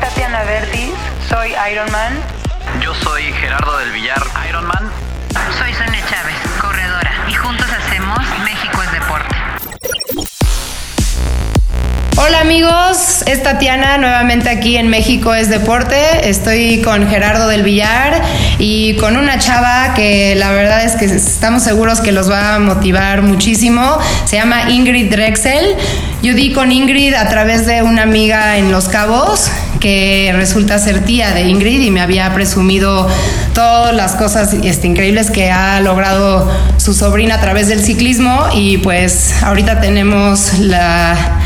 Tatiana Verdis, soy Ironman. Yo soy Gerardo del Villar, Ironman. Soy Sonia Chávez, corredora, y juntos hacemos México es Deporte. Hola amigos, es Tatiana nuevamente aquí en México es Deporte. Estoy con Gerardo del Villar y con una chava que la verdad es que estamos seguros que los va a motivar muchísimo. Se llama Ingrid Drexel. Yo di con Ingrid a través de una amiga en Los Cabos que resulta ser tía de Ingrid y me había presumido todas las cosas este, increíbles que ha logrado su sobrina a través del ciclismo y pues ahorita tenemos la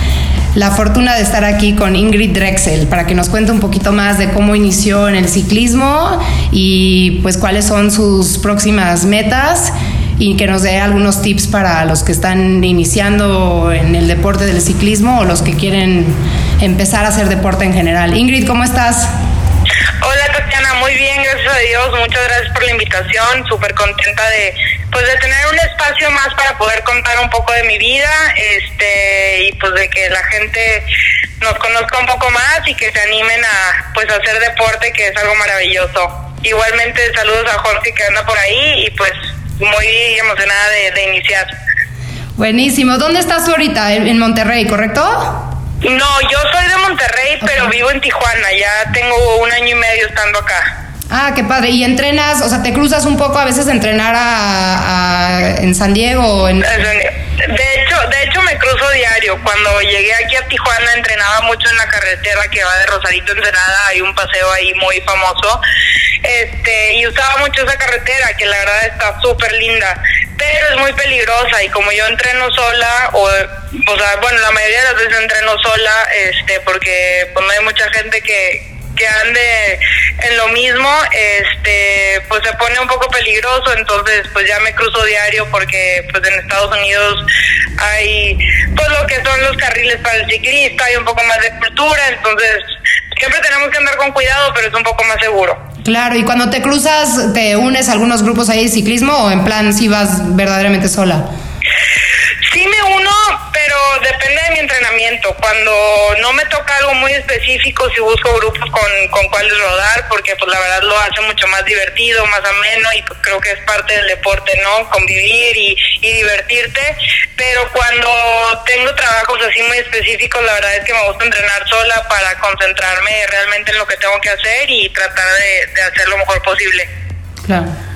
la fortuna de estar aquí con Ingrid Drexel para que nos cuente un poquito más de cómo inició en el ciclismo y pues cuáles son sus próximas metas y que nos dé algunos tips para los que están iniciando en el deporte del ciclismo o los que quieren empezar a hacer deporte en general. Ingrid, ¿cómo estás? Hola Tatiana, muy bien, gracias a Dios, muchas gracias por la invitación, súper contenta de pues de tener un espacio más para poder contar un poco de mi vida, este y pues de que la gente nos conozca un poco más y que se animen a pues a hacer deporte que es algo maravilloso. Igualmente saludos a Jorge que anda por ahí y pues muy emocionada de, de iniciar. Buenísimo, ¿dónde estás ahorita? En Monterrey, ¿correcto? No, yo soy de Monterrey, pero vivo en Tijuana. Ya tengo un año y medio estando acá. Ah, qué padre. ¿Y entrenas, o sea, te cruzas un poco a veces a entrenar a, en San Diego? En... De me cruzo diario. Cuando llegué aquí a Tijuana entrenaba mucho en la carretera que va de Rosarito a Ensenada. Hay un paseo ahí muy famoso. Este, y usaba mucho esa carretera, que la verdad está súper linda pero es muy peligrosa y como yo entreno sola o o sea bueno la mayoría de las veces entreno sola este porque pues no hay mucha gente que que ande en lo mismo, este, pues se pone un poco peligroso, entonces pues ya me cruzo diario porque pues en Estados Unidos hay pues lo que son los carriles para el ciclista, hay un poco más de cultura, entonces siempre tenemos que andar con cuidado, pero es un poco más seguro. Claro, y cuando te cruzas, ¿te unes a algunos grupos ahí de ciclismo o en plan si vas verdaderamente sola? Sí me uno, pero depende de mi entrenamiento. Cuando no me toca algo muy específico, si busco grupos con, con cuáles rodar, porque pues la verdad lo hace mucho más divertido, más ameno y pues creo que es parte del deporte, ¿no? Convivir y, y divertirte. Pero cuando tengo trabajos así muy específicos, la verdad es que me gusta entrenar sola para concentrarme realmente en lo que tengo que hacer y tratar de, de hacer lo mejor posible. Claro.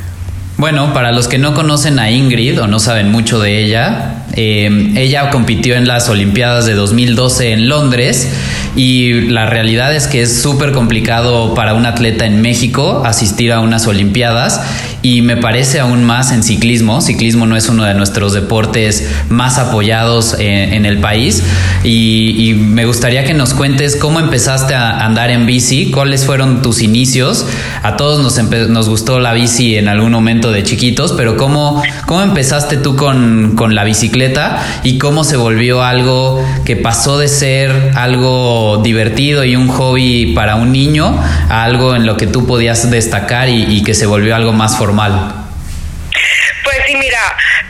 Bueno, para los que no conocen a Ingrid o no saben mucho de ella, eh, ella compitió en las Olimpiadas de 2012 en Londres y la realidad es que es súper complicado para un atleta en México asistir a unas Olimpiadas y me parece aún más en ciclismo. Ciclismo no es uno de nuestros deportes más apoyados en, el país y, me gustaría que nos cuentes cómo empezaste a andar en bici, cuáles fueron tus inicios. A todos nos, nos gustó la bici en algún momento de chiquitos, pero cómo, cómo empezaste tú con, con la bicicleta y cómo se volvió algo que pasó de ser algo divertido y un hobby para un niño a algo en lo que tú podías destacar y, y que se volvió algo más formal mira,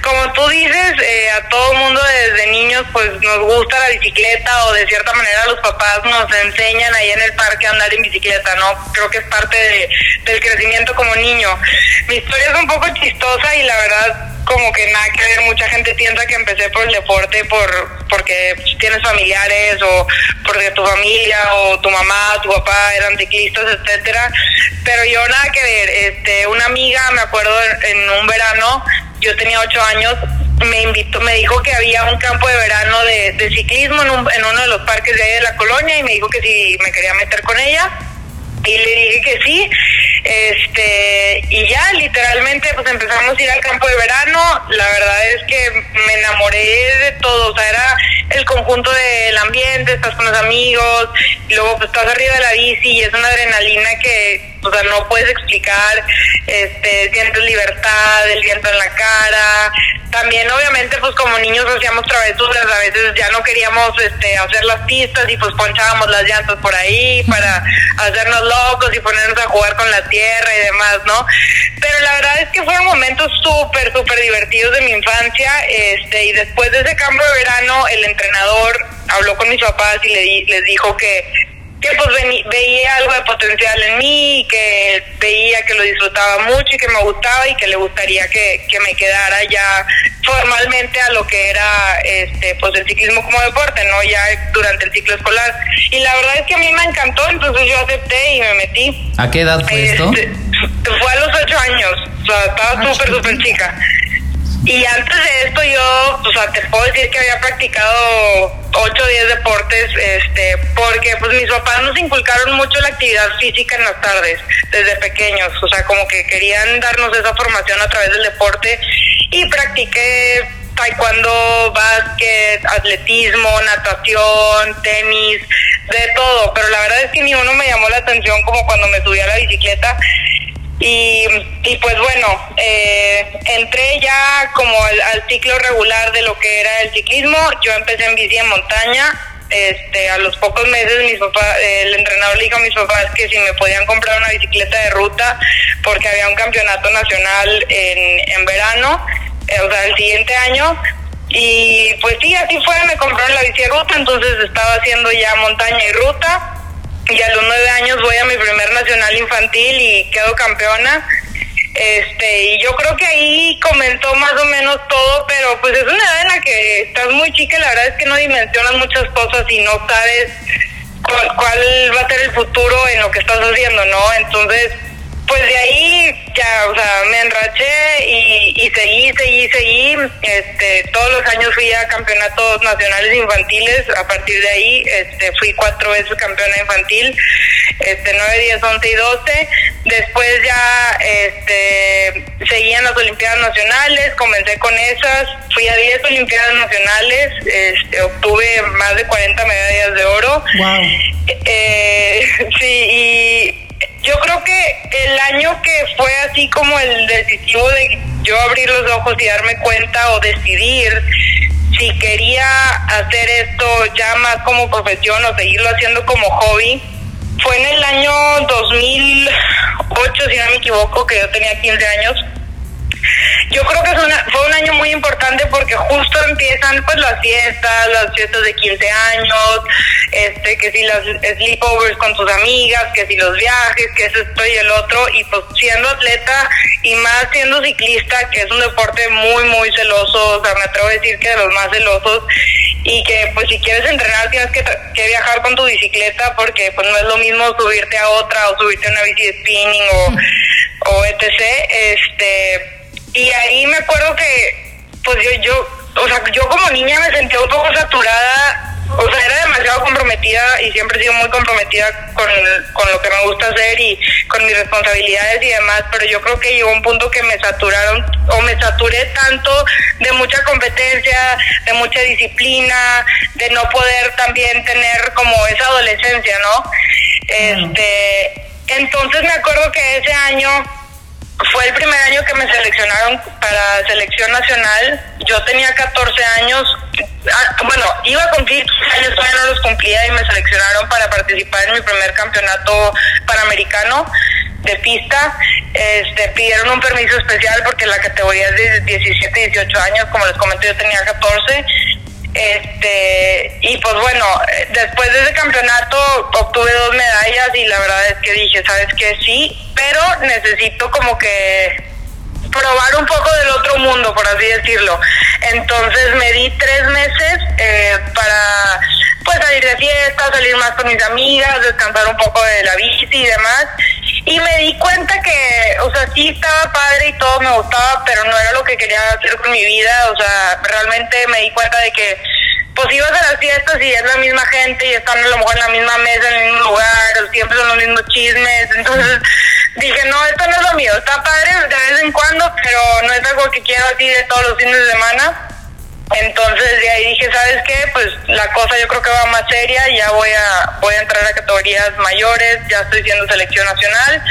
como tú dices, eh, a todo mundo desde niños pues nos gusta la bicicleta o de cierta manera los papás nos enseñan ahí en el parque a andar en bicicleta, ¿no? Creo que es parte del crecimiento como niño. Mi historia es un poco chistosa y la verdad como que nada que ver, mucha gente piensa que empecé por el deporte por porque tienes familiares o porque tu familia o tu mamá, tu papá eran ciclistas, etcétera, pero yo nada que ver, este una amiga, me acuerdo en un verano, yo tenía ocho años, me invitó, me dijo que había un campo de verano de, de ciclismo en, un, en uno de los parques de ahí de la colonia y me dijo que si me quería meter con ella. Y le dije que sí este y ya literalmente pues empezamos a ir al campo de verano. La verdad es que me enamoré de todo. O sea era el conjunto del ambiente estás con los amigos y luego pues estás arriba de la bici y es una adrenalina que o sea no puedes explicar. Este sientes libertad el viento en la cara. También obviamente pues como niños hacíamos travesuras a veces ya no queríamos este hacer las pistas y pues ponchábamos las llantas por ahí para hacernos locos y ponernos a jugar con tierra y demás no pero la verdad es que fueron momentos súper súper divertidos de mi infancia este y después de ese cambio de verano el entrenador habló con mis papás y le les dijo que que pues veía algo de potencial en mí, que veía que lo disfrutaba mucho y que me gustaba y que le gustaría que, que me quedara ya formalmente a lo que era este pues el ciclismo como deporte, ¿no? Ya durante el ciclo escolar. Y la verdad es que a mí me encantó, entonces yo acepté y me metí. ¿A qué edad fue esto? Este, fue a los ocho años, o sea, estaba Ah, súper, súper chica. Y antes de esto yo, o sea, te puedo decir que había practicado 8 o 10 deportes, este, porque pues mis papás nos inculcaron mucho la actividad física en las tardes, desde pequeños, o sea, como que querían darnos esa formación a través del deporte y practiqué taekwondo, básquet, atletismo, natación, tenis, de todo, pero la verdad es que ni uno me llamó la atención como cuando me subí a la bicicleta y, y pues bueno, eh, entré ya como al, al ciclo regular de lo que era el ciclismo. Yo empecé en bici en montaña. Este, a los pocos meses mis papás, el entrenador le dijo a mis papás que si me podían comprar una bicicleta de ruta porque había un campeonato nacional en, en verano, eh, o sea, el siguiente año. Y pues sí, así fue, me compraron la bici de ruta, entonces estaba haciendo ya montaña y ruta y a los nueve años voy a mi primer nacional infantil y quedo campeona. Este, y yo creo que ahí comentó más o menos todo, pero pues es una edad en la que estás muy chica y la verdad es que no dimensionas muchas cosas y no sabes cuál, cuál va a ser el futuro en lo que estás haciendo, ¿no? Entonces, pues de ahí ya, o sea, me enraché y, y seguí, seguí, seguí. Este, todos los años fui a campeonatos nacionales infantiles. A partir de ahí, este, fui cuatro veces campeona infantil, este, 9, 10, 11 y 12. Después ya, este, seguí en las Olimpiadas Nacionales, comencé con esas. Fui a 10 Olimpiadas Nacionales, este, obtuve más de 40 medallas de oro. Wow. Eh, sí, y yo creo que el año que fue así como el decisivo de yo abrir los ojos y darme cuenta o decidir si quería hacer esto ya más como profesión o seguirlo haciendo como hobby, fue en el año 2008, si no me equivoco, que yo tenía 15 años. Yo creo que fue, un año muy importante porque justo empiezan pues las fiestas, las fiestas de 15 años, este, que si las sleepovers con tus amigas, que si los viajes, que eso esto y el otro, y pues siendo atleta y más siendo ciclista, que es un deporte muy, muy celoso, o sea, me atrevo a decir que de los más celosos, y que pues si quieres entrenar tienes que, que viajar con tu bicicleta porque pues no es lo mismo subirte a otra o subirte a una bici de spinning o, o etc. Este, y ahí me acuerdo que, pues yo, yo, o sea, yo como niña me sentía un poco saturada, o sea, era demasiado comprometida y siempre he sido muy comprometida con, con lo que me gusta hacer y con mis responsabilidades y demás, pero yo creo que llegó un punto que me saturaron o me saturé tanto de mucha competencia, de mucha disciplina, de no poder también tener como esa adolescencia, ¿no? Este, entonces me acuerdo que ese año fue el primer año que me seleccionaron para selección nacional. Yo tenía 14 años. Ah, bueno, iba a cumplir 15 años, todavía no los cumplía y me seleccionaron para participar en mi primer campeonato panamericano de pista. Este, pidieron un permiso especial porque la categoría es de 17, 18 años, como les comenté, yo tenía 14. Este, y pues bueno, después de ese campeonato obtuve dos medallas y la verdad es que dije, ¿sabes qué? Sí, pero necesito como que probar un poco del otro mundo, por así decirlo. Entonces me di tres meses eh, para pues salir de fiesta, salir más con mis amigas, descansar un poco de la bici y demás. Y me di cuenta que, o sea, sí estaba padre y todo me gustaba, pero no era lo que quería hacer con mi vida. O sea, realmente me di cuenta de que, pues ibas a las fiestas y es la misma gente y están a lo mejor en la misma mesa, en el mismo lugar, siempre son los mismos chismes. Entonces dije, no, esto no es lo mío. Está padre de vez en cuando, pero no es algo que quiero así de todos los fines de semana. Entonces de ahí dije, ¿sabes qué? Pues la cosa yo creo que va más seria, ya voy a voy a entrar a categorías mayores, ya estoy siendo selección nacional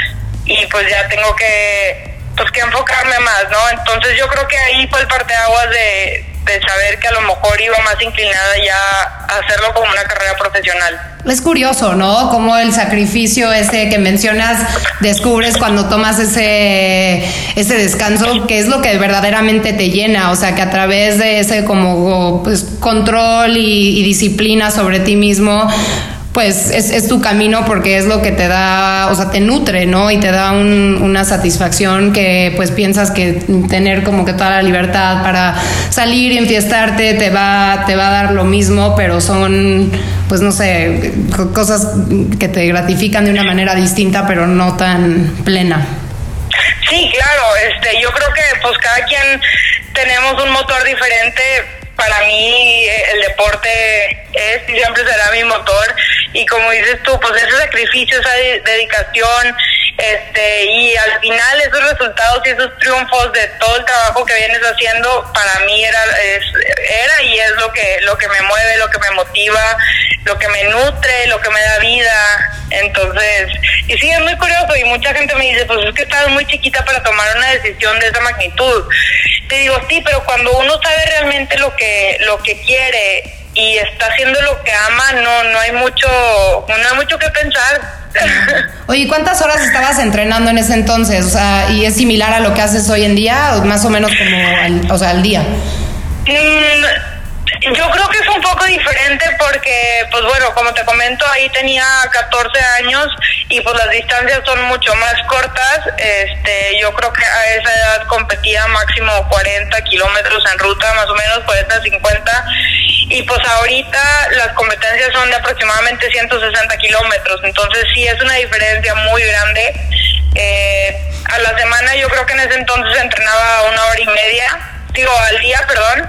y pues ya tengo que pues que enfocarme más, ¿no? Entonces yo creo que ahí fue el parteaguas de, de saber que a lo mejor iba más inclinada ya a hacerlo como una carrera profesional. Es curioso, ¿no? Como el sacrificio ese que mencionas descubres cuando tomas ese, ese descanso, que es lo que verdaderamente te llena, o sea, que a través de ese como pues, control y, y disciplina sobre ti mismo, pues es, tu camino porque es lo que te da, o sea, te nutre, ¿no? Y te da un, una satisfacción que pues piensas que tener como que toda la libertad para salir y enfiestarte te va, te va a dar lo mismo, pero son, pues no sé, cosas que te gratifican de una manera distinta, pero no tan plena. Sí, claro, este, yo creo que pues cada quien tenemos un motor diferente para mí el deporte es y siempre será mi motor. Y como dices tú, pues ese sacrificio, esa dedicación, este y al final esos resultados y esos triunfos de todo el trabajo que vienes haciendo para mí era era y es lo que lo que me mueve, lo que me motiva, lo que me nutre, lo que me da vida. Entonces, y sí es muy curioso y mucha gente me dice, pues es que estás muy chiquita para tomar una decisión de esa magnitud. Te digo, sí, pero cuando uno sabe realmente lo que lo que quiere y está haciendo lo que ama, no no hay mucho no hay mucho que pensar. Oye, ¿cuántas horas estabas entrenando en ese entonces? O sea, ¿y es similar a lo que haces hoy en día o más o menos como al, o sea, al día? Mm, yo creo que es un poco diferente porque, pues bueno, como te comento, ahí tenía 14 años y pues las distancias son mucho más cortas. Este, yo creo que a esa edad competía máximo 40 kilómetros en ruta, más o menos 40, 50. Y pues ahorita las competencias son de aproximadamente 160 kilómetros. Entonces sí es una diferencia muy grande. Eh, a la semana yo creo que en ese entonces entrenaba una hora y media, digo al día, perdón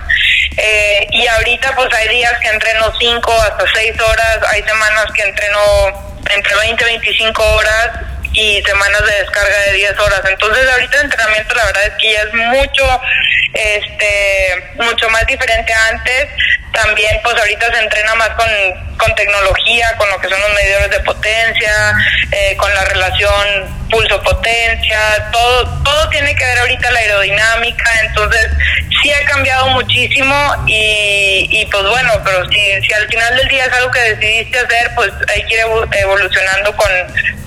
eh, y ahorita pues hay días que entreno 5 hasta 6 horas, hay semanas que entreno entre 20 y 25 horas y semanas de descarga de 10 horas. Entonces ahorita el entrenamiento la verdad es que ya es mucho, este, mucho más diferente antes. También pues ahorita se entrena más con, con tecnología, con lo que son los medidores de potencia, eh, con la relación pulso-potencia, todo, todo tiene que ver ahorita la aerodinámica, entonces sí ha cambiado muchísimo y, y pues bueno, pero si, si al final del día es algo que decidiste hacer, pues hay que ir evolucionando con,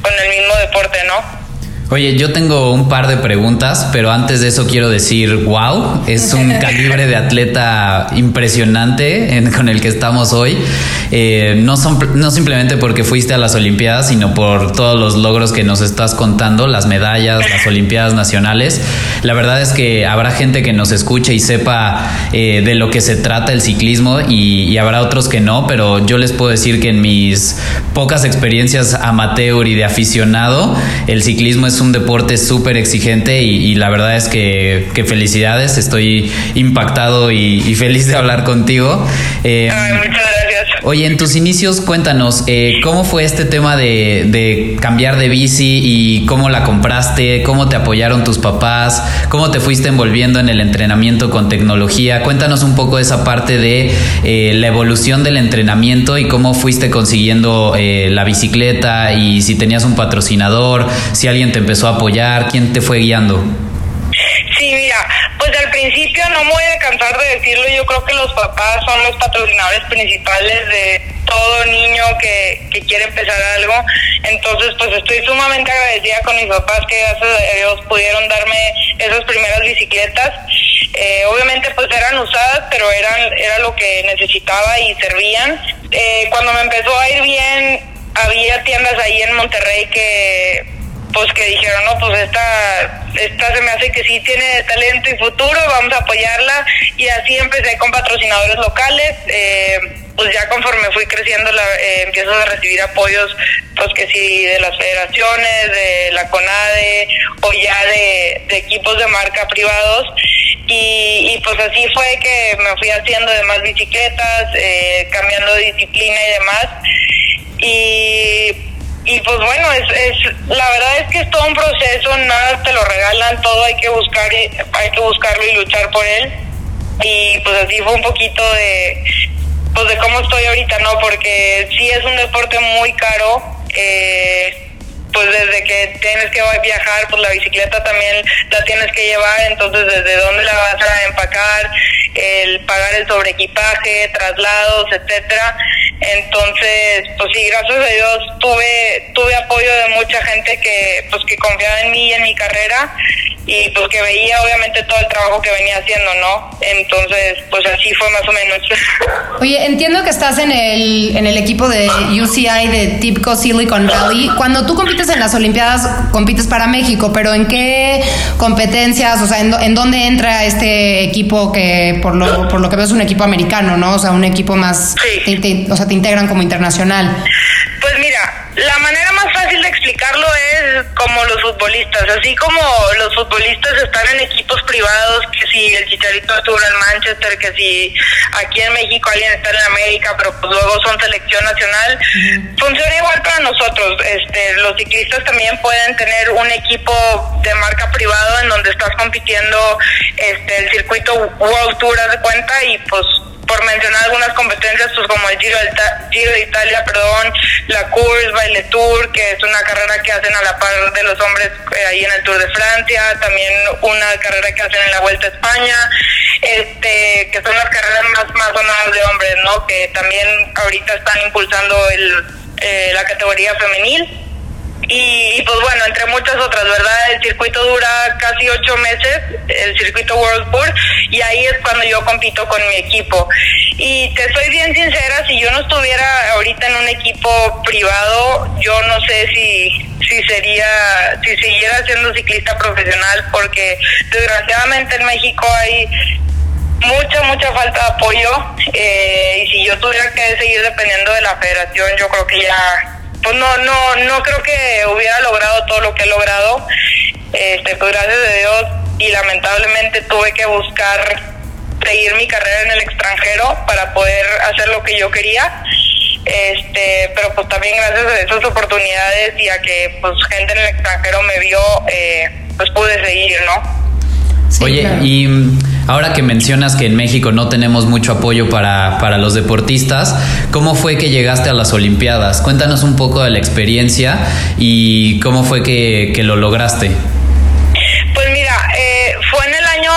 con el mismo deporte, ¿no? Oye, yo tengo un par de preguntas, pero antes de eso quiero decir, wow, es un calibre de atleta impresionante con el que estamos hoy. Eh, no, son, no simplemente porque fuiste a las Olimpiadas, sino por todos los logros que nos estás contando, las medallas, las Olimpiadas nacionales. La verdad es que habrá gente que nos escuche y sepa eh, de lo que se trata el ciclismo y, y habrá otros que no, pero yo les puedo decir que en mis pocas experiencias amateur y de aficionado, el ciclismo es un deporte súper exigente y, la verdad es que, felicidades, estoy impactado y, feliz de hablar contigo. Eh, muchas gracias. Oye, en tus inicios cuéntanos, eh, ¿cómo fue este tema de, cambiar de bici y cómo la compraste? ¿Cómo te apoyaron tus papás? ¿Cómo te fuiste envolviendo en el entrenamiento con tecnología? Cuéntanos un poco esa parte de eh, la evolución del entrenamiento y cómo fuiste consiguiendo la bicicleta y si tenías un patrocinador, si alguien te empezó a apoyar? ¿Quién te fue guiando? Sí, mira, pues al principio no me voy a cansar de decirlo, yo creo que los papás son los patrocinadores principales de todo niño que, que quiere empezar algo. Entonces, pues estoy sumamente agradecida con mis papás que gracias a Dios pudieron darme esas primeras bicicletas. Eh, obviamente pues eran usadas, pero eran era lo que necesitaba y servían. Eh, cuando me empezó a ir bien, había tiendas ahí en Monterrey que pues que dijeron, no, pues esta, esta se me hace que sí tiene talento y futuro, vamos a apoyarla y así empecé con patrocinadores locales, eh, pues ya conforme fui creciendo la, eh, empiezo a recibir apoyos, pues que sí de las federaciones, de la CONADE o ya de, equipos de marca privados. Y, pues así fue que me fui haciendo de más bicicletas, eh, cambiando disciplina y demás. Y y pues bueno, es, es la verdad es que es todo un proceso, nada te lo regalan, todo hay que buscar, hay que buscarlo y luchar por él. Y pues así fue un poquito de pues de cómo estoy ahorita, ¿no? Porque sí es un deporte muy caro. Eh, pues desde que tienes que viajar, pues la bicicleta también la tienes que llevar, entonces desde dónde la vas a empacar, el pagar el sobreequipaje, traslados, etcétera. Entonces, pues sí, gracias a Dios tuve tuve apoyo de mucha gente que pues que confiaba en mí y en mi carrera y pues que veía obviamente todo el trabajo que venía haciendo, ¿no? Entonces, pues así fue más o menos. Oye, entiendo que estás en el, en el equipo de UCI de Tipco Silicon Valley. Cuando tú compites en las Olimpiadas, compites para México, pero ¿en qué competencias, o sea, en, en dónde entra este equipo que por lo, por lo que veo es un equipo americano, ¿no? O sea, un equipo más, Sí. te- te- o sea, te integran como internacional. Pues mira, la manera más fácil de explicarlo es como los futbolistas. Así como los futbolistas están en equipos privados, que si el Chicharito estuvo en Manchester, que si aquí en México alguien está en América, pero pues luego son selección nacional, funciona igual para nosotros. Este, los ciclistas también pueden tener un equipo de marca privado en donde estás compitiendo este, el circuito World Tour, haz de cuenta, y pues por mencionar algunas competencias, pues como el Giro de, Giro de Italia, perdón, la Course, Baile Tour, que es una carrera que hacen a la par de los hombres eh, ahí en el Tour de Francia, también una carrera que hacen en la Vuelta a España, este, que son las carreras más, más sonadas de hombres, ¿no? Que también ahorita están impulsando el, eh, la categoría femenil. Y, pues bueno, entre muchas otras, ¿verdad? El circuito dura casi ocho meses, el circuito World Tour, y ahí es cuando yo compito con mi equipo. Y te soy bien sincera, si yo no estuviera ahorita en un equipo privado, yo no sé si, si sería, si siguiera siendo ciclista profesional, porque desgraciadamente en México hay mucha, mucha falta de apoyo eh, y si yo tuviera que seguir dependiendo de la federación, yo creo que ya, pues no, no, no creo que hubiera logrado todo lo que he logrado. Este, pues gracias a Dios y lamentablemente tuve que buscar seguir mi carrera en el extranjero para poder hacer lo que yo quería. Este, pero pues también gracias a esas oportunidades y a que pues gente en el extranjero me vio, eh, pues pude seguir, ¿no? Sí, Oye, claro. y mm, ahora que mencionas que en México no tenemos mucho apoyo para, para los deportistas, ¿cómo fue que llegaste a las Olimpiadas? Cuéntanos un poco de la experiencia y cómo fue que, que lo lograste. Pues mira, eh, fue en el año,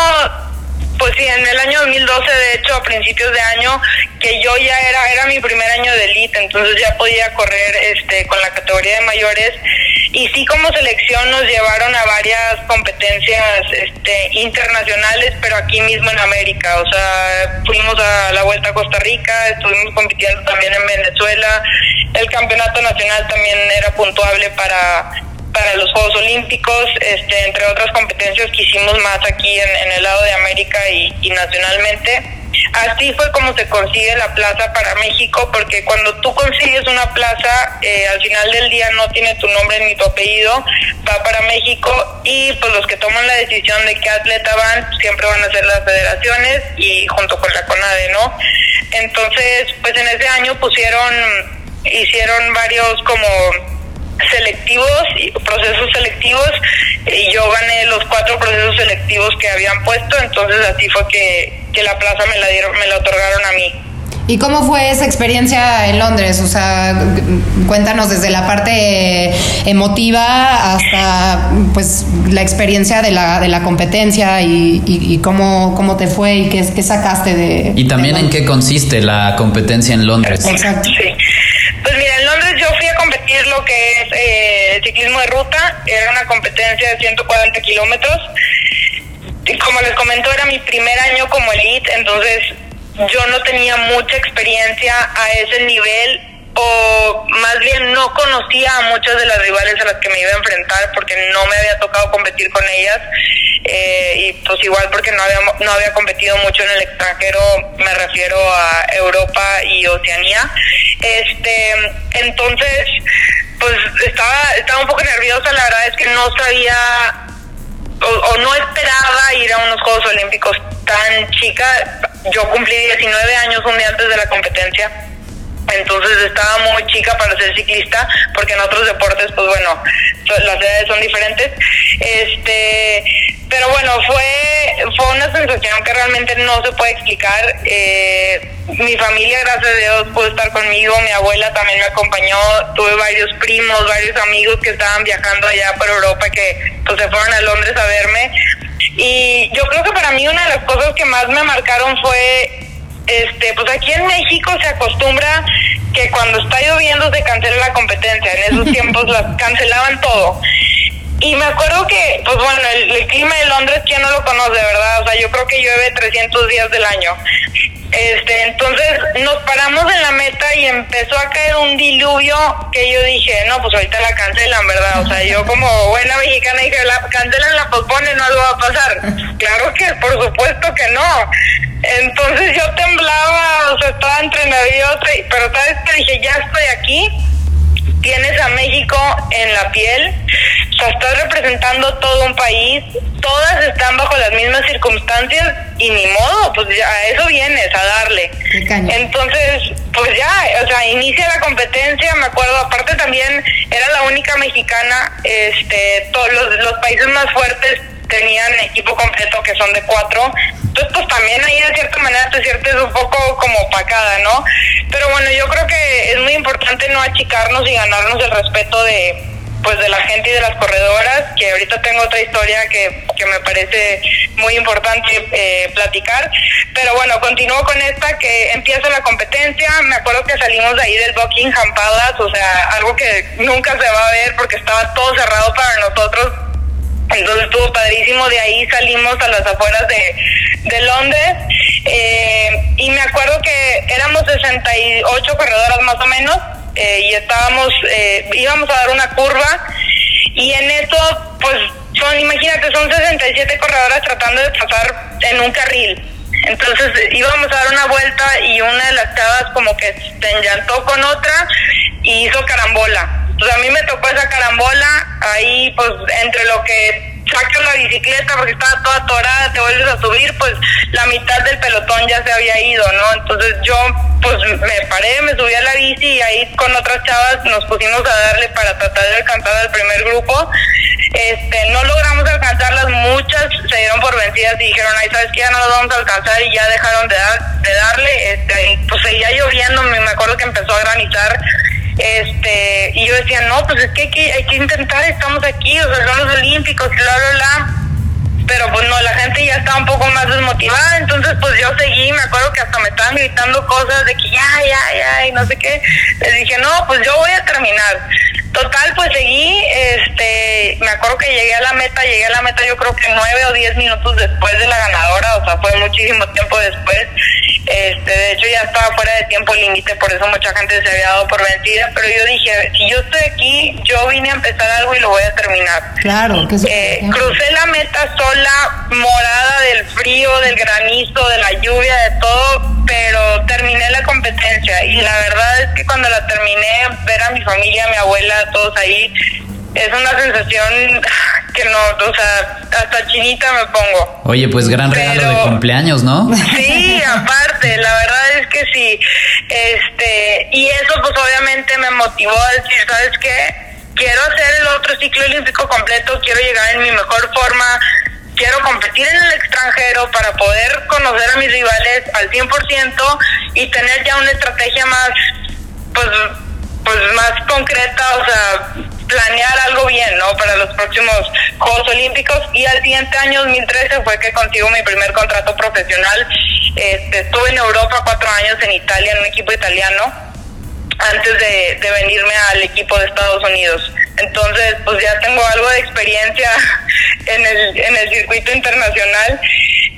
pues sí, en el año 2012, de hecho, a principios de año, que yo ya era, era mi primer año de elite, entonces ya podía correr este con la categoría de mayores. Y sí como selección nos llevaron a varias competencias este, internacionales, pero aquí mismo en América. O sea, fuimos a la Vuelta a Costa Rica, estuvimos compitiendo también en Venezuela. El campeonato nacional también era puntuable para para los Juegos Olímpicos, este, entre otras competencias que hicimos más aquí en, en el lado de América y, y nacionalmente. Así fue como se consigue la plaza para México, porque cuando tú consigues una plaza, eh, al final del día no tiene tu nombre ni tu apellido, va para México y pues los que toman la decisión de qué atleta van siempre van a ser las federaciones y junto con la CONADE, ¿no? Entonces, pues en ese año pusieron, hicieron varios como selectivos y procesos selectivos y yo gané los cuatro procesos selectivos que habían puesto entonces así fue que, que la plaza me la dieron me la otorgaron a mí ¿Y cómo fue esa experiencia en Londres? O sea, cuéntanos desde la parte emotiva hasta pues la experiencia de la, de la competencia y, y- y cómo, cómo te fue y qué, qué sacaste de... Y también de en qué consiste la competencia en Londres. Exacto. Sí. Pues mira, en Londres competir lo que es eh, ciclismo de ruta, era una competencia de 140 kilómetros. Y como les comento, era mi primer año como elite, entonces yo no tenía mucha experiencia a ese nivel o más bien no conocía a muchas de las rivales a las que me iba a enfrentar porque no me había tocado competir con ellas eh, y pues igual porque no había no había competido mucho en el extranjero me refiero a Europa y Oceanía este entonces pues estaba estaba un poco nerviosa la verdad es que no sabía o, o no esperaba ir a unos Juegos Olímpicos tan chica. Yo cumplí 19 años un día antes de la competencia. Entonces estaba muy chica para ser ciclista, porque en otros deportes, pues bueno, las edades son diferentes. Este, pero bueno, fue, fue una sensación que realmente no se puede explicar. Eh, mi familia, gracias a Dios, pudo estar conmigo, mi abuela también me acompañó, tuve varios primos, varios amigos que estaban viajando allá por Europa que pues se fueron a Londres a verme. Y yo creo que para mí una de las cosas que más me marcaron fue este, pues aquí en México se acostumbra que cuando está lloviendo se cancela la competencia. En esos tiempos las cancelaban todo. Y me acuerdo que, pues bueno, el, el clima de Londres, ¿quién no lo conoce, verdad? O sea, yo creo que llueve 300 días del año. Este, entonces nos paramos en la meta y empezó a caer un diluvio que yo dije, no, pues ahorita la cancelan, ¿verdad? O sea, yo como buena mexicana dije, la cancelan, la posponen, no algo va a pasar. Claro que, por supuesto que no. Entonces yo temblaba, o sea, estaba entre nerviosa, pero sabes que dije, ya estoy aquí, tienes a México en la piel, o sea, estás representando todo un país, todas están bajo las mismas circunstancias y ni modo, pues ya a eso vienes, a darle. Entonces, pues ya, o sea, inicia la competencia, me acuerdo, aparte también era la única mexicana, este, todos los, los países más fuertes tenían equipo completo que son de cuatro, entonces pues también ahí de cierta manera te sientes un poco como opacada, ¿no? Pero bueno, yo creo que es muy importante no achicarnos y ganarnos el respeto de pues de la gente y de las corredoras, que ahorita tengo otra historia que, que me parece muy importante eh, platicar. Pero bueno, continúo con esta que empieza la competencia. Me acuerdo que salimos de ahí del Buckingham Palace, o sea, algo que nunca se va a ver porque estaba todo cerrado para nosotros. Entonces estuvo padrísimo, de ahí salimos a las afueras de, Londres eh, y me acuerdo que éramos 68 corredoras más o menos eh, y estábamos, eh, íbamos a dar una curva y en eso pues son, imagínate, son 67 corredoras tratando de pasar en un carril. Entonces íbamos a dar una vuelta y una de las chavas como que se enllantó con otra y hizo carambola. Pues a mí me tocó esa carambola, ahí pues entre lo que saco la bicicleta porque estaba toda atorada, te vuelves a subir, pues la mitad del pelotón ya se había ido, ¿no? Entonces yo pues me paré, me subí a la bici y ahí con otras chavas nos pusimos a darle para tratar de alcanzar al primer grupo. Este, no logramos alcanzarlas, muchas se dieron por vencidas y dijeron, ay, sabes que ya no las vamos a alcanzar y ya dejaron de, dar, de darle, este, pues seguía lloviendo, me acuerdo que empezó a granizar, este, y yo decía, no, pues es que hay que, hay que intentar, estamos aquí, o sea, son los olímpicos, bla, bla, bla pero pues no, la gente ya estaba un poco más desmotivada, entonces pues yo seguí, me acuerdo que hasta me estaban gritando cosas de que ya, ya, ya, y no sé qué, les dije, no, pues yo voy a terminar. Total, pues seguí, este, me acuerdo que llegué a la meta, llegué a la meta yo creo que nueve o diez minutos después de la ganadora, o sea, fue muchísimo tiempo después, este, de hecho ya estaba fuera de tiempo límite, por eso mucha gente se había dado por vencida, pero yo dije, si yo estoy aquí, yo vine a empezar algo y lo voy a terminar. Claro, que Eh, crucé la meta sola, morada del frío, del granizo, de la lluvia, de todo, pero terminé la competencia y la verdad es que cuando la terminé, ver a mi familia, a mi abuela, todos ahí, es una sensación que no, o sea, hasta chinita me pongo. Oye, pues gran regalo de cumpleaños, ¿no? Sí, aparte, la verdad es que sí. Este, y eso pues obviamente me motivó a decir, ¿sabes qué? Quiero hacer el otro ciclo olímpico completo, quiero llegar en mi mejor forma, quiero competir en el extranjero para poder conocer a mis rivales al 100% y tener ya una estrategia más, pues, pues más concreta, o sea, planear algo bien, ¿no? Para los próximos Juegos Olímpicos y al siguiente año, 2013, fue que consigo mi primer contrato profesional. Este, estuve en Europa cuatro años en Italia, en un equipo italiano antes de, de venirme al equipo de Estados Unidos. Entonces, pues ya tengo algo de experiencia en el, en el circuito internacional.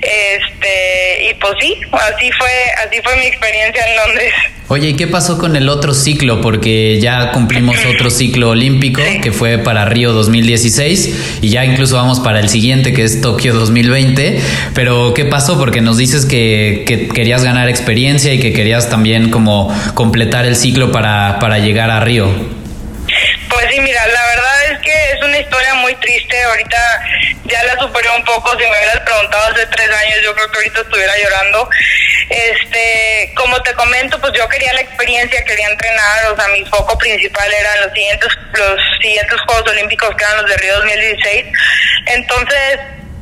Este, y pues sí, así fue, así fue mi experiencia en Londres. Oye, ¿y qué pasó con el otro ciclo? Porque ya cumplimos otro ciclo olímpico Sí. que fue para Río 2016 y ya incluso vamos para el siguiente que es Tokio 2020. Pero ¿qué pasó? Porque nos dices que, que querías ganar experiencia y que querías también como completar el ciclo para, para llegar a Río. Pues sí, mira, la verdad es que es una historia muy triste. Ahorita ya la superé un poco. Si me hubieras preguntado hace tres años, yo creo que ahorita estuviera llorando. Este, como te comento, pues yo quería la experiencia, quería entrenar. O sea, mi foco principal eran los siguientes, los siguientes Juegos Olímpicos que eran los de Río 2016. Entonces,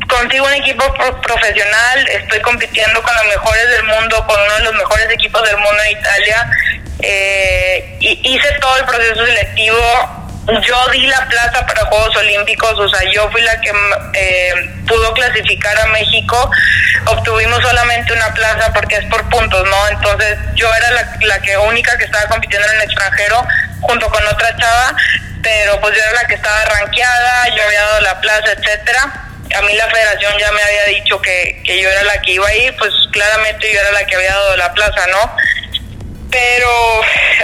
consigo un equipo pro- profesional, estoy compitiendo con los mejores del mundo, con uno de los mejores equipos del mundo en Italia. Eh, hice todo el proceso selectivo yo di la plaza para Juegos Olímpicos, o sea, yo fui la que eh, pudo clasificar a México, obtuvimos solamente una plaza porque es por puntos, ¿no? Entonces yo era la, la que única que estaba compitiendo en el extranjero junto con otra chava, pero pues yo era la que estaba ranqueada, yo había dado la plaza, etcétera. A mí la federación ya me había dicho que, que yo era la que iba a ir, pues claramente yo era la que había dado la plaza, ¿no? Pero,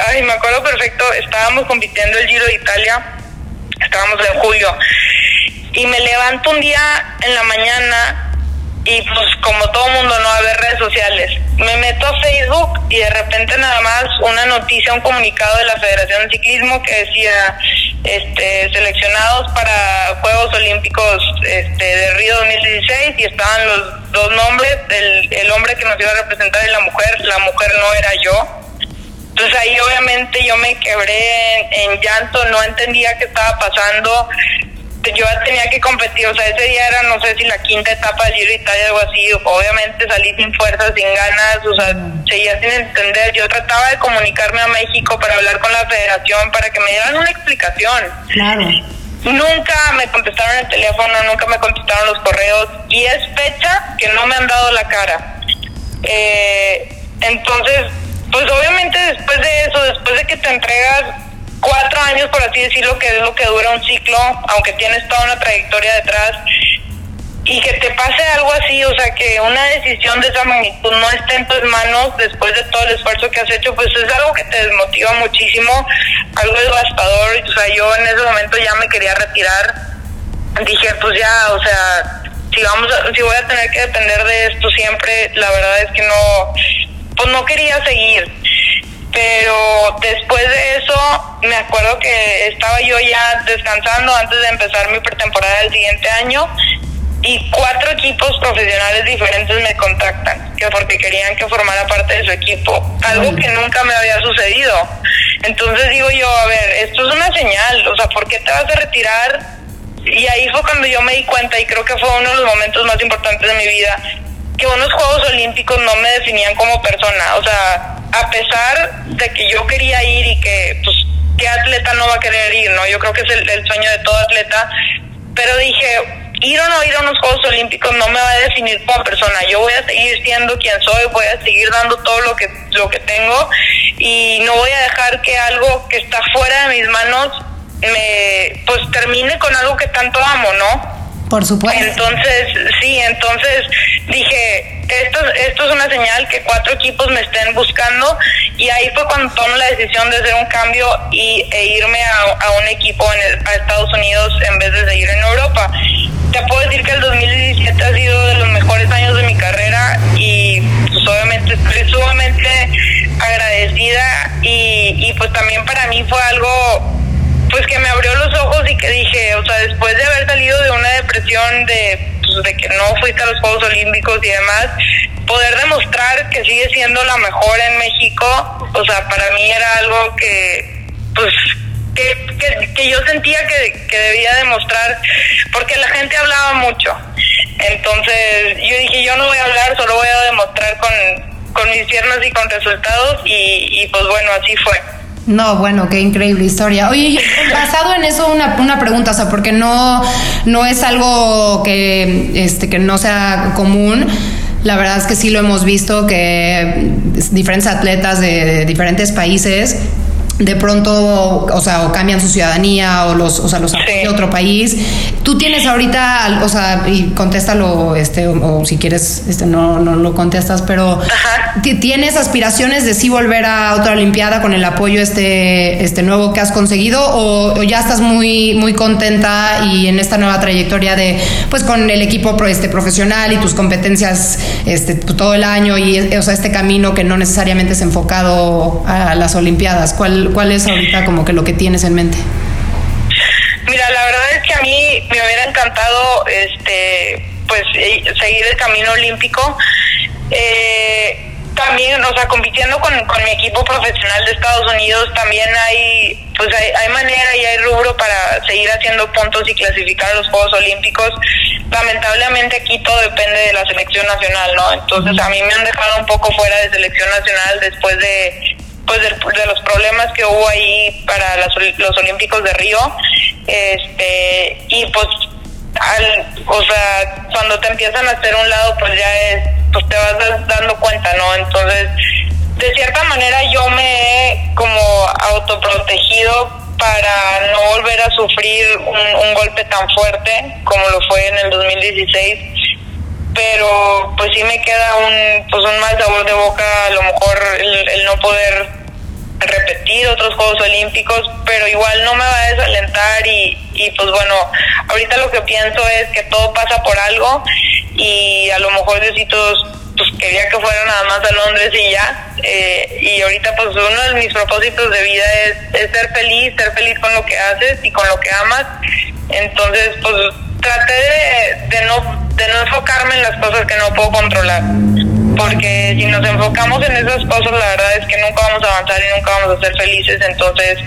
ay, me acuerdo perfecto, estábamos compitiendo el Giro de Italia, estábamos en julio, y me levanto un día en la mañana y pues como todo mundo no va a ver redes sociales, me meto a Facebook y de repente nada más una noticia, un comunicado de la Federación de Ciclismo que decía este seleccionados para Juegos Olímpicos este, de Río 2016 y estaban los dos nombres, el, el hombre que nos iba a representar y la mujer, la mujer no era yo entonces ahí obviamente yo me quebré en, llanto, no entendía qué estaba pasando. Yo tenía que competir, o sea, ese día era, no sé si la quinta etapa del Giro de Italia, algo así. Obviamente salí sin fuerzas, sin ganas, o sea, seguía sin entender. Yo trataba de comunicarme a México para hablar con la federación, para que me dieran una explicación. Claro. Nunca me contestaron el teléfono, nunca me contestaron los correos y es fecha que no me han dado la cara. Eh, entonces, pues obviamente después de eso, después de que te entregas cuatro años, por así decirlo, que es lo que dura un ciclo, aunque tienes toda una trayectoria detrás, y que te pase algo así, o sea, que una decisión de esa magnitud no esté en tus manos después de todo el esfuerzo que has hecho, pues es algo que te desmotiva muchísimo, algo devastador, o sea, yo en ese momento ya me quería retirar, dije, pues ya, o sea, si vamos a, si voy a tener que depender de esto siempre, la verdad es que no pues no quería seguir. Pero después de eso, me acuerdo que estaba yo ya descansando antes de empezar mi pretemporada del siguiente año y cuatro equipos profesionales diferentes me contactan, que porque querían que formara parte de su equipo, algo que nunca me había sucedido. Entonces digo yo, a ver, esto es una señal, o sea, ¿por qué te vas a retirar? Y ahí fue cuando yo me di cuenta y creo que fue uno de los momentos más importantes de mi vida, que unos Juegos Olímpicos no me definían como persona. O sea, a pesar de que yo quería ir y que, pues, ¿qué atleta no va a querer ir? no Yo creo que es el, sueño de todo atleta. Pero dije, ir o no ir a unos Juegos Olímpicos no me va a definir como persona. Yo voy a seguir siendo quien soy, voy a seguir dando todo lo que, lo que tengo y no voy a dejar que algo que está fuera de mis manos me, pues, termine con algo que tanto amo, ¿no? Por supuesto. Entonces, sí, entonces dije, esto, esto es una señal que cuatro equipos me estén buscando y ahí fue cuando tomo la decisión de hacer un cambio y, e irme a, un equipo en a Estados Unidos en vez de seguir en Europa. Te puedo decir que el 2017 ha sido de los mejores años de mi carrera y pues obviamente estoy sumamente agradecida y, y pues también para mí fue algo pues que me abrió los ojos y que dije, o sea, después de haber salido de una depresión de, pues, de que no fuiste a los Juegos Olímpicos y demás, poder demostrar que sigue siendo la mejor en México, o sea, para mí era algo que, pues, que, que, yo sentía que, que debía demostrar, porque la gente hablaba mucho. Entonces yo dije, yo no voy a hablar, solo voy a demostrar con, con mis piernas y con resultados y, y pues bueno, así fue. No, bueno, qué increíble historia. Oye, basado en eso, una, una pregunta, o sea, porque no, no es algo que, este, que no sea común. La verdad es que sí lo hemos visto que diferentes atletas de diferentes países de pronto, o sea, o cambian su ciudadanía o los, o sea, los de otro país. Tú tienes ahorita, o sea, y contéstalo, este, o, si quieres, este, no, no lo contestas, pero ¿tienes aspiraciones de sí volver a otra Olimpiada con el apoyo este, este nuevo que has conseguido o, ya estás muy, muy contenta y en esta nueva trayectoria de, pues, con el equipo este, profesional y tus competencias, este, todo el año y, o sea, este camino que no necesariamente es enfocado a las Olimpiadas? ¿Cuál, ¿Cuál es ahorita como que lo que tienes en mente? Mira, la verdad es que a mí me hubiera encantado este pues eh, seguir el camino olímpico. Eh, también, o sea, compitiendo con, mi equipo profesional de Estados Unidos, también hay, pues hay, hay, manera y hay rubro para seguir haciendo puntos y clasificar a los Juegos Olímpicos. Lamentablemente aquí todo depende de la selección nacional, ¿no? Entonces a mí me han dejado un poco fuera de selección nacional después de pues de, de los problemas que hubo ahí para las, los Olímpicos de Río. Este, y pues al, o sea, cuando te empiezan a hacer un lado, pues ya es, pues te vas dando cuenta, ¿no? Entonces, de cierta manera yo me he como autoprotegido para no volver a sufrir un, un golpe tan fuerte como lo fue en el 2016 pero pues sí me queda un pues un mal sabor de boca a lo mejor el, no poder repetir otros Juegos Olímpicos, pero igual no me va a desalentar y, y pues bueno, ahorita lo que pienso es que todo pasa por algo y a lo mejor Diositos pues quería que fuera nada más a Londres y ya, eh, y ahorita pues uno de mis propósitos de vida es ser feliz, ser feliz con lo que haces y con lo que amas, entonces pues traté de, no de no enfocarme en las cosas que no puedo controlar porque si nos enfocamos en esas cosas, la verdad es que nunca vamos a avanzar y nunca vamos a ser felices. Entonces,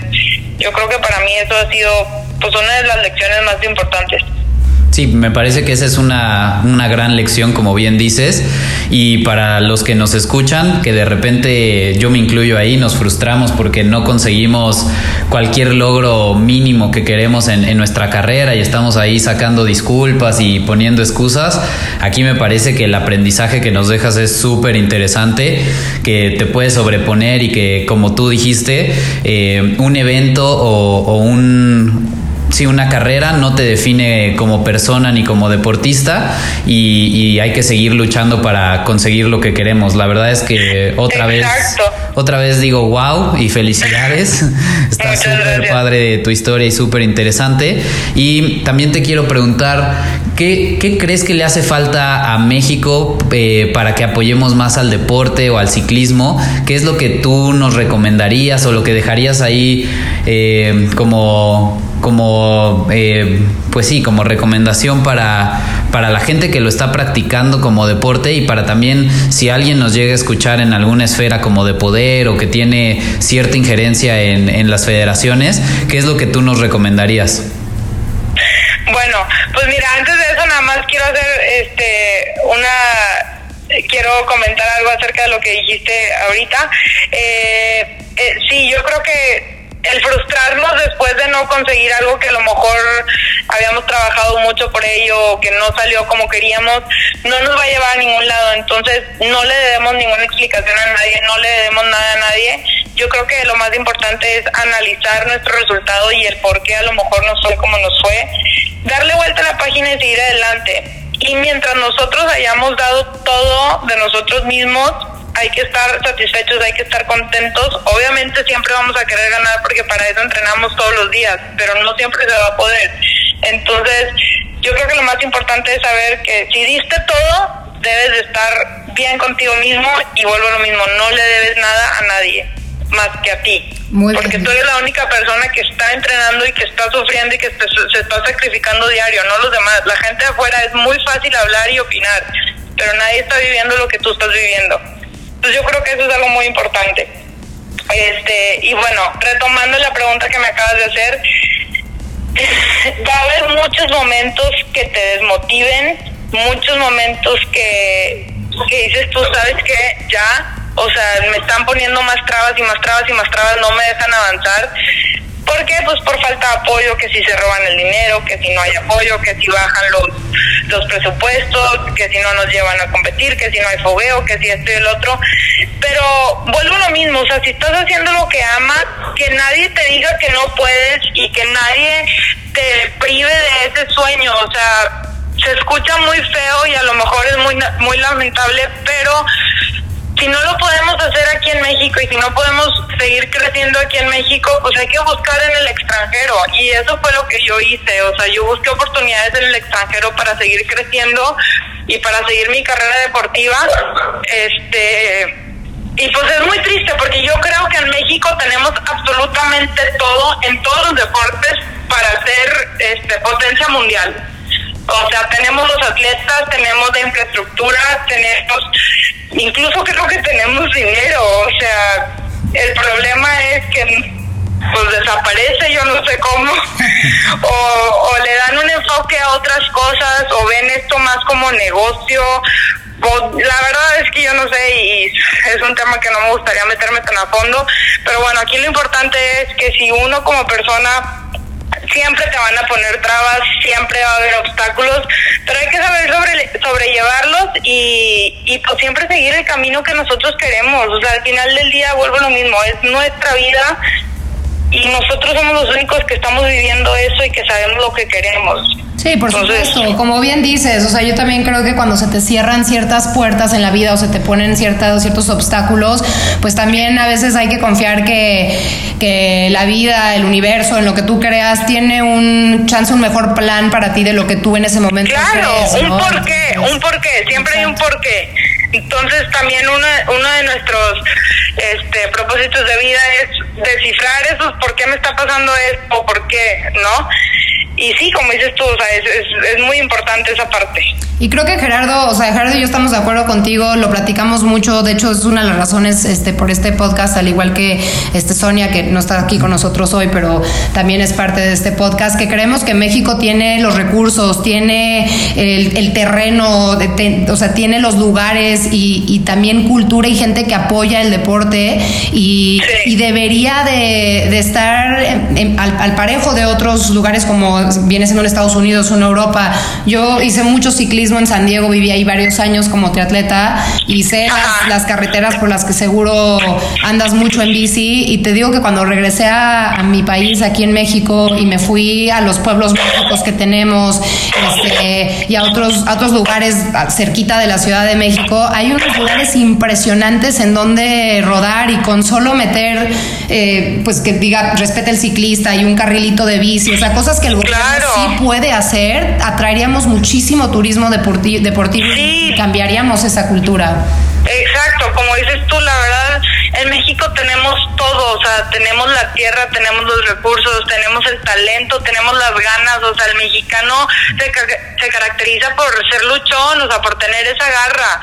yo creo que para mí eso ha sido pues una de las lecciones más importantes. Sí, me parece que esa es una, una, gran lección, como bien dices. Y para los que nos escuchan, que de repente yo me incluyo ahí, nos frustramos porque no conseguimos cualquier logro mínimo que queremos en, nuestra carrera y estamos ahí sacando disculpas y poniendo excusas. Aquí me parece que el aprendizaje que nos dejas es súper interesante, que te puedes sobreponer y que, como tú dijiste, eh, un evento o un si una carrera no te define como persona ni como deportista y, y, hay que seguir luchando para conseguir lo que queremos. La verdad es que otra Exacto. vez, otra vez digo wow y felicidades. Está súper padre tu historia y súper interesante. Y también te quiero preguntar, ¿qué, ¿qué, crees que le hace falta a México eh, para que apoyemos más al deporte o al ciclismo? ¿Qué es lo que tú nos recomendarías o lo que dejarías ahí eh, como como eh, pues sí como recomendación para, para la gente que lo está practicando como deporte y para también si alguien nos llega a escuchar en alguna esfera como de poder o que tiene cierta injerencia en, en las federaciones, ¿qué es lo que tú nos recomendarías? Bueno, pues mira, antes de eso nada más quiero hacer este una quiero comentar algo acerca de lo que dijiste ahorita. Eh, eh, sí, yo creo que el frustrarnos después de no conseguir algo que a lo mejor habíamos trabajado mucho por ello, que no salió como queríamos, no nos va a llevar a ningún lado. Entonces, no le debemos ninguna explicación a nadie, no le debemos nada a nadie. Yo creo que lo más importante es analizar nuestro resultado y el por qué a lo mejor no fue como nos fue, darle vuelta a la página y seguir adelante. Y mientras nosotros hayamos dado todo de nosotros mismos, hay que estar satisfechos, hay que estar contentos. Obviamente siempre vamos a querer ganar porque para eso entrenamos todos los días, pero no siempre se va a poder. Entonces, yo creo que lo más importante es saber que si diste todo, debes de estar bien contigo mismo y vuelvo a lo mismo, no le debes nada a nadie más que a ti. Muy porque bien. tú eres la única persona que está entrenando y que está sufriendo y que se, está sacrificando diario, no los demás. La gente de afuera es muy fácil hablar y opinar, pero nadie está viviendo lo que tú estás viviendo. Yo creo que eso es algo muy importante. Este, y bueno, retomando la pregunta que me acabas de hacer, va a haber muchos momentos que te desmotiven, muchos momentos que, que dices tú, sabes que ya, o sea, me están poniendo más trabas y más trabas y más trabas, no me dejan avanzar. ¿Por qué? Pues por falta de apoyo, que si se roban el dinero, que si no hay apoyo, que si bajan los, los presupuestos, que si no nos llevan a competir, que si no hay fogueo, que si esto y el otro. Pero vuelvo a lo mismo, o sea, si estás haciendo lo que amas, que nadie te diga que no puedes y que nadie te prive de ese sueño, o sea, se escucha muy feo y a lo mejor es muy, muy lamentable, pero si no lo podemos hacer aquí en México y si no podemos seguir creciendo aquí en México, pues hay que buscar en el extranjero. Y eso fue lo que yo hice. O sea, yo busqué oportunidades en el extranjero para seguir creciendo y para seguir mi carrera deportiva. Este. Y pues es muy triste porque yo creo que en México tenemos absolutamente todo en todos los deportes para ser este, potencia mundial. O sea, tenemos los atletas, tenemos la infraestructura, tenemos, incluso creo que tenemos dinero. O sea, el problema es que pues desaparece, yo no sé cómo, o, o le dan un enfoque a otras cosas, o ven esto más como negocio, Pues, la verdad es que yo no sé y es un tema que no me gustaría meterme tan a fondo, pero bueno, aquí lo importante es que si uno como persona siempre te van a poner trabas, siempre va a haber obstáculos, pero hay que saber sobre, sobrellevarlos y, y pues siempre seguir el camino que nosotros queremos. O sea, al final del día vuelvo a lo mismo, es nuestra vida y nosotros somos los únicos que estamos viviendo eso y que sabemos lo que queremos. Sí, por supuesto, como bien dices, o sea, yo también creo que cuando se te cierran ciertas puertas en la vida o se te ponen ciertas, ciertos obstáculos, pues también a veces hay que confiar que, que la vida, el universo, en lo que tú creas, tiene un chance, un mejor plan para ti de lo que tú en ese momento Claro, crees, un ¿no? porqué, un porqué, siempre hay un porqué. Entonces también uno, uno de nuestros este, propósitos de vida es descifrar esos por qué me está pasando esto, por qué, ¿no? Y sí, como dices tú, o sea, es, es, es muy importante esa parte. Y creo que Gerardo, o sea, Gerardo y yo estamos de acuerdo contigo, lo platicamos mucho, de hecho es una de las razones este, por este podcast, al igual que este Sonia, que no está aquí con nosotros hoy, pero también es parte de este podcast, que creemos que México tiene los recursos, tiene el, el terreno, de- te- o sea, tiene los lugares y, y también cultura y gente que apoya el deporte y, Sí. y debería de, de estar en- en- al, al parejo de otros lugares como viene siendo en Estados Unidos o en Europa. Yo hice mucho ciclismo en San Diego, viví ahí varios años como triatleta y sé las, las carreteras por las que seguro andas mucho en bici. Y te digo que cuando regresé a, a mi país aquí en México y me fui a los pueblos mágicos que tenemos este, y a otros, a otros lugares cerquita de la Ciudad de México, hay unos lugares impresionantes en donde rodar y con solo meter, eh, pues que diga, respeta el ciclista y un carrilito de bici, o sea, cosas que el gobierno Claro. sí puede hacer, atraeríamos muchísimo turismo deportivo, deportivo Sí. y cambiaríamos esa cultura. Exacto, como dices tú, la verdad, en México tenemos todo, o sea, tenemos la tierra, tenemos los recursos, tenemos el talento, tenemos las ganas, o sea, el mexicano se, se caracteriza por ser luchón, o sea, por tener esa garra.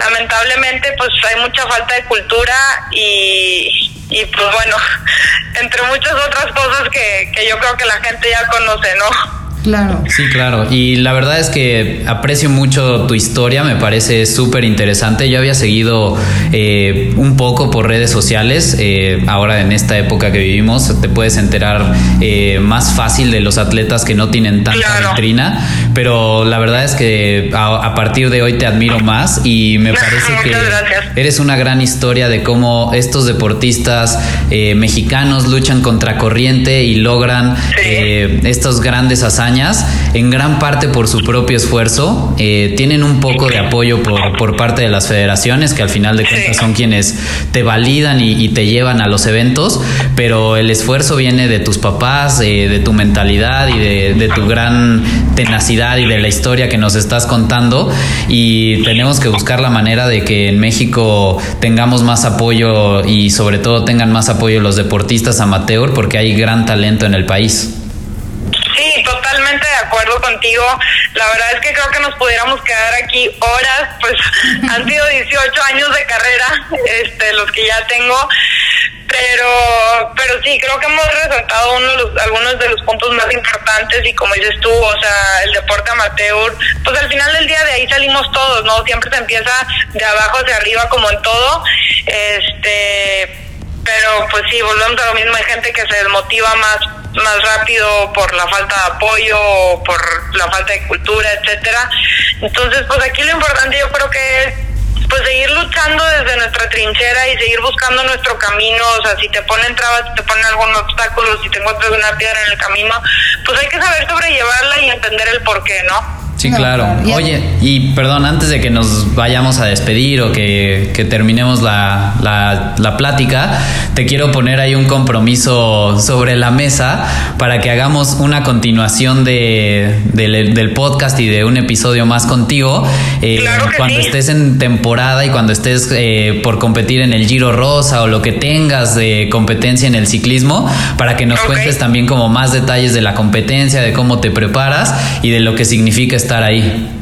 Lamentablemente, pues hay mucha falta de cultura y, y pues bueno, entre muchas otras cosas que, que yo creo que la gente ya conoce, ¿no? Claro. Sí, claro. Y la verdad es que aprecio mucho tu historia, me parece súper interesante. Yo había seguido eh, un poco por redes sociales. eh, ahora en esta época que vivimos te puedes enterar eh, más fácil de los atletas que no tienen tanta Claro. vitrina. Pero la verdad es que a, a partir de hoy te admiro más y me parece que gracias. eres una gran historia de cómo estos deportistas eh, mexicanos luchan contra corriente y logran Sí. eh, estos grandes hazañas, en gran parte por su propio esfuerzo. Eh, tienen un poco de apoyo por, por parte de las federaciones, que al final de cuentas Sí. son quienes te validan y, y te llevan a los eventos, pero el esfuerzo viene de tus papás, eh, de tu mentalidad y de, de tu gran tenacidad y de la historia que nos estás contando. Y tenemos que buscar la manera de que en México tengamos más apoyo y sobre todo tengan más apoyo los deportistas amateur, porque hay gran talento en el país. Sí, totalmente de acuerdo contigo. La verdad es que creo que nos pudiéramos quedar aquí horas, pues han sido 18 años de carrera, este, los que ya tengo, pero, pero sí, creo que hemos resaltado uno de algunos de los puntos más importantes y como dices tú, o sea, el deporte amateur, pues al final del día de ahí salimos todos, ¿no? Siempre se empieza de abajo hacia arriba como en todo, este, pero pues sí, volvemos a lo mismo, hay gente que se desmotiva más más rápido por la falta de apoyo, por la falta de cultura, etcétera. Entonces, pues aquí lo importante yo creo que es pues seguir luchando desde nuestra trinchera y seguir buscando nuestro camino, o sea, si te ponen trabas, si te ponen algún obstáculo, si te encuentras una piedra en el camino, pues hay que saber sobrellevarla y entender el por qué, ¿no? Sí, No, claro. Oye, y perdón, antes de que nos vayamos a despedir o que, que terminemos la, la- la plática, te quiero poner ahí un compromiso sobre la mesa para que hagamos una continuación de, del- del podcast y de un episodio más contigo. eh, Claro que cuando sí. estés en temporada y cuando estés eh, por competir en el Giro Rosa o lo que tengas de competencia en el ciclismo, para que nos cuentes también como más detalles de la competencia, de cómo te preparas y de lo que significa estar ahí.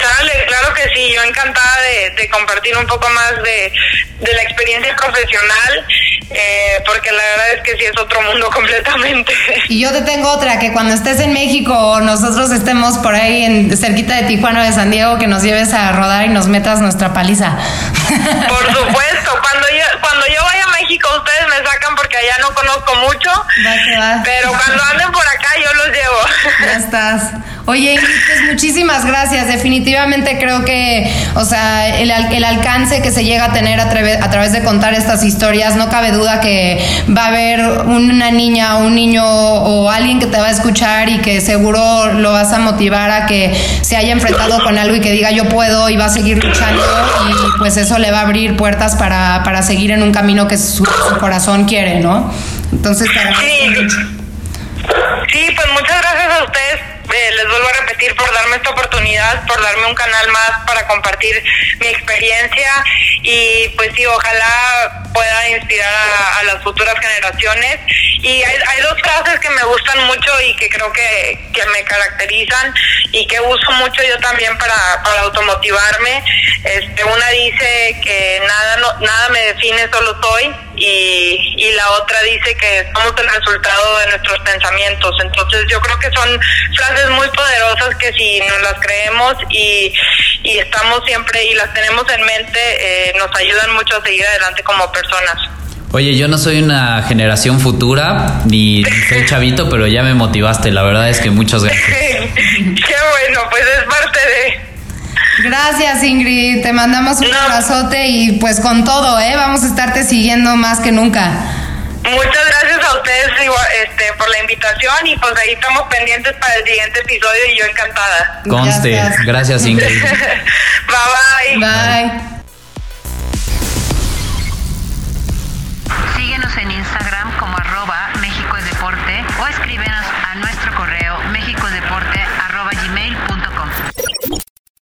Sale, claro que sí, yo encantada de, de compartir un poco más de, de la experiencia profesional. Eh, porque la verdad es que sí es otro mundo completamente. Y yo te tengo otra, que cuando estés en México o nosotros estemos por ahí en, cerquita de Tijuana o de San Diego, que nos lleves a rodar y nos metas nuestra paliza. Por supuesto, cuando yo, cuando yo vaya a México ustedes me sacan porque allá no conozco mucho, pero cuando anden por acá yo los llevo. Ya estás. Oye, pues muchísimas gracias. Definitivamente creo que, o sea, el, el alcance que se llega a tener a, a, través de contar estas historias, no cabe duda que va a haber una niña, un niño o alguien que te va a escuchar y que seguro lo vas a motivar a que se haya enfrentado con algo y que diga yo puedo y va a seguir luchando y pues eso le va a abrir puertas para, para seguir en un camino que su, corazón quiere, ¿no? Entonces, te agradezco Sí, pues muchas gracias a ustedes eh, les vuelvo a repetir por darme esta oportunidad, por darme un canal más para compartir mi experiencia y pues sí, ojalá pueda inspirar a, las futuras generaciones. Y hay, dos frases que me gustan mucho y que creo que, que me caracterizan y que uso mucho yo también para, para automotivarme. Este, una dice que nada, no, nada me define, solo soy y, y la otra dice que somos el resultado de nuestros pensamientos. Entonces yo creo que son frases muy poderosas que si nos las creemos y, y estamos siempre y las tenemos en mente, eh, nos ayudan mucho a seguir adelante como personas. Oye, yo no soy una generación futura, ni soy chavito, pero ya me motivaste. La verdad es que muchas gracias. Qué bueno, pues es parte de... Gracias Ingrid, te mandamos un abrazote y pues con todo, ¿eh? Vamos a estarte siguiendo más que nunca. Muchas gracias a ustedes este, por la invitación y pues ahí estamos pendientes para el siguiente episodio y yo encantada. Conste, gracias, Ingrid. bye bye. Bye. Síguenos en Instagram